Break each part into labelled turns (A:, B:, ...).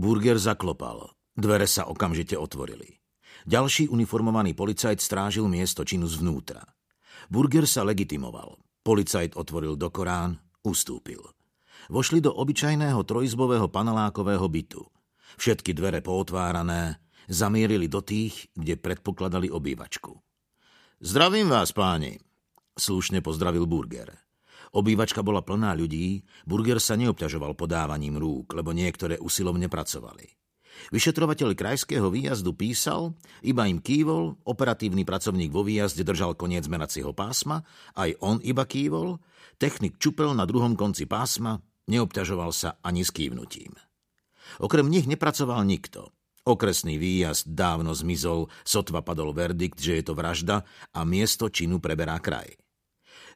A: Burger zaklopal. Dvere sa okamžite otvorili. Ďalší uniformovaný policajt strážil miesto činu zvnútra. Burger sa legitimoval. Policajt otvoril do Korán, ustúpil. Vošli do obyčajného trojizbového panelákového bytu. Všetky dvere pootvárané, zamierili do tých, kde predpokladali obývačku. Zdravím vás, páni, slušne pozdravil Burger. Obývačka bola plná ľudí, Burger sa neobťažoval podávaním rúk, lebo niektoré usilovne pracovali. Vyšetrovateľ krajského výjazdu písal, iba im kývol, operatívny pracovník vo výjazde držal koniec meracieho pásma, aj on iba kývol, technik čupel na druhom konci pásma, neobťažoval sa ani s kývnutím. Okrem nich nepracoval nikto. Okresný výjazd dávno zmizol, sotva padol verdikt, že je to vražda a miesto činu preberá kraj.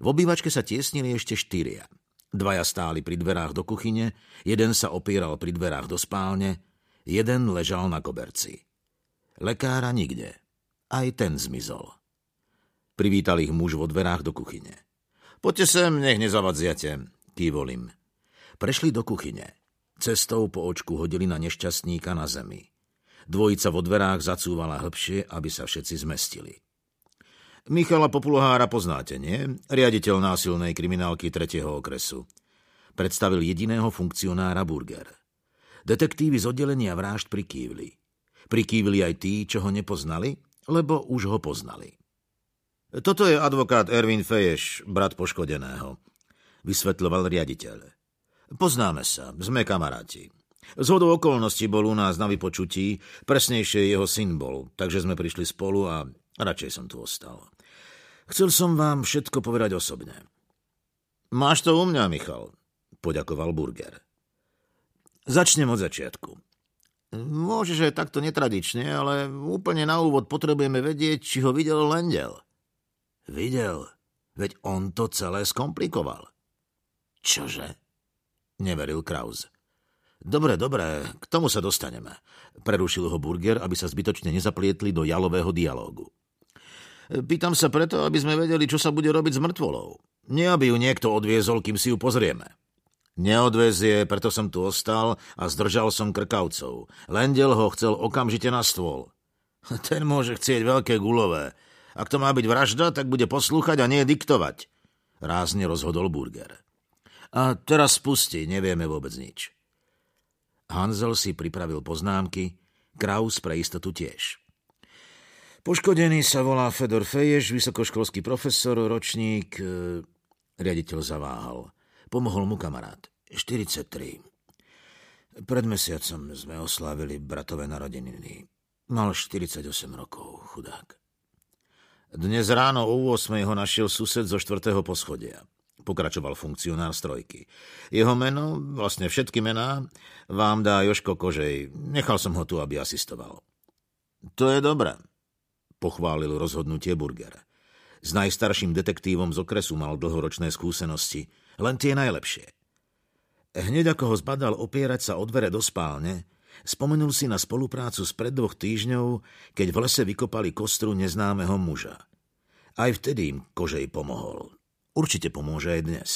A: V obývačke sa tiesnili ešte štyria. Dvaja stáli pri dverách do kuchyne, jeden sa opieral pri dverách do spálne, jeden ležal na koberci. Lekára nikde. Aj ten zmizol. Privítal ich muž vo dverách do kuchyne. Poďte sem, nech nezavadziate, kývol im. Prešli do kuchyne. Cestou po očku hodili na nešťastníka na zemi. Dvojica vo dverách zacúvala hlbšie, aby sa všetci zmestili. Michala Populhára poznáte, nie? Riaditeľ násilnej kriminálky 3. okresu. Predstavil jediného funkcionára Burger. Detektívy z oddelenia vražd prikývli. Prikývli aj tí, čo ho nepoznali, lebo už ho poznali. Toto je advokát Erwin Feješ, brat poškodeného, vysvetľoval riaditeľ. Poznáme sa, sme kamaráti. Z hodou okolností bol u nás na vypočutí, presnejšie jeho syn bol, takže sme prišli spolu a radšej som tu ostal. Chcel som vám všetko povedať osobne. Máš to u mňa, Michal, poďakoval Burger. Začnem od začiatku. Môže, že takto netradične, ale úplne na úvod potrebujeme vedieť, či ho videl Lendel. Videl? Veď on to celé skomplikoval. Čože? Neveril Kraus. Dobre, dobre, k tomu sa dostaneme. Prerušil ho Burger, aby sa zbytočne nezaplietli do jalového dialógu. Pýtam sa preto, aby sme vedeli, čo sa bude robiť s mŕtvolou. Nie, aby ju niekto odviezol, kým si ju pozrieme. Neodvezie, preto som tu ostal a zdržal som krkavcov. Lendel ho chcel okamžite na stôl. Ten môže chcieť veľké gulové. Ak to má byť vražda, tak bude poslúchať a nie diktovať. Rázne rozhodol Burger. A teraz spusti, nevieme vôbec nič. Hanzel si pripravil poznámky, Kraus pre istotu tiež. Poškodený sa volá Fedor Feješ, vysokoškolský profesor, ročník... E, riaditeľ zaváhal. Pomohol mu kamarát. 43. Pred mesiacom sme oslávili bratové narodeniny. Mal 48 rokov, chudák. Dnes ráno o 8 ho našiel sused zo štvrtého poschodia. Pokračoval funkcionár strojky. Jeho meno, vlastne všetky mená, vám dá Joško Kožej. Nechal som ho tu, aby asistoval. To je dobré, pochválil rozhodnutie Burger. S najstarším detektívom z okresu mal dlhoročné skúsenosti, len tie najlepšie. Hneď ako ho zbadal opierať sa o dvere do spálne, spomenul si na spoluprácu spred dvoch týždňov, keď v lese vykopali kostru neznámeho muža. Aj vtedy im kožej pomohol. Určite pomôže aj dnes.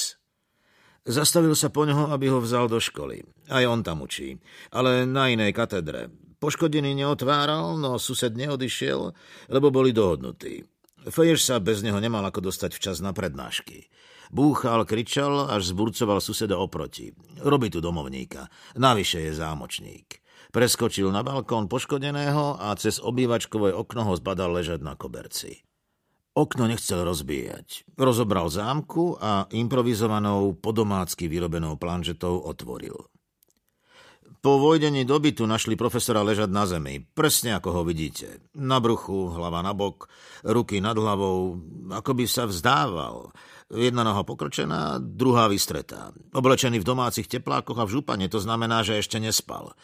A: Zastavil sa po ňoho, aby ho vzal do školy. Aj on tam učí, ale na inej katedre. Poškodený neotváral, no sused neodišiel, lebo boli dohodnutí. Feješ sa bez neho nemal ako dostať včas na prednášky. Búchal, kričal, až zburcoval suseda oproti. Robí tu domovníka. Navyše je zámočník. Preskočil na balkón poškodeného a cez obývačkové okno ho zbadal ležať na koberci. Okno nechcel rozbíjať. Rozobral zámku a improvizovanou podomácky vyrobenou planžetou otvoril. Po vojdení do bytu našli profesora ležať na zemi, presne ako ho vidíte. Na bruchu, hlava na bok, ruky nad hlavou, ako by sa vzdával. Jedna noha pokročená, druhá vystretá. Oblečený v domácich teplákoch a v župane, to znamená, že ešte nespal.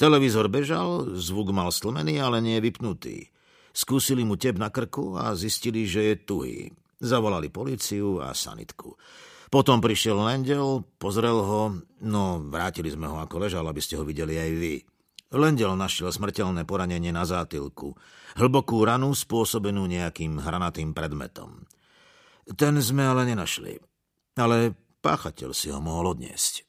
A: Televízor bežal, zvuk mal stlmený, ale nie vypnutý. Skúsili mu tep na krku a zistili, že je tuhý. Zavolali policiu a sanitku. Potom prišiel Lendel, pozrel ho, no vrátili sme ho ako ležal, aby ste ho videli aj vy. Lendel našiel smrteľné poranenie na zátilku, hlbokú ranu spôsobenú nejakým hranatým predmetom. Ten sme ale nenašli, ale páchateľ si ho mohol odniesť.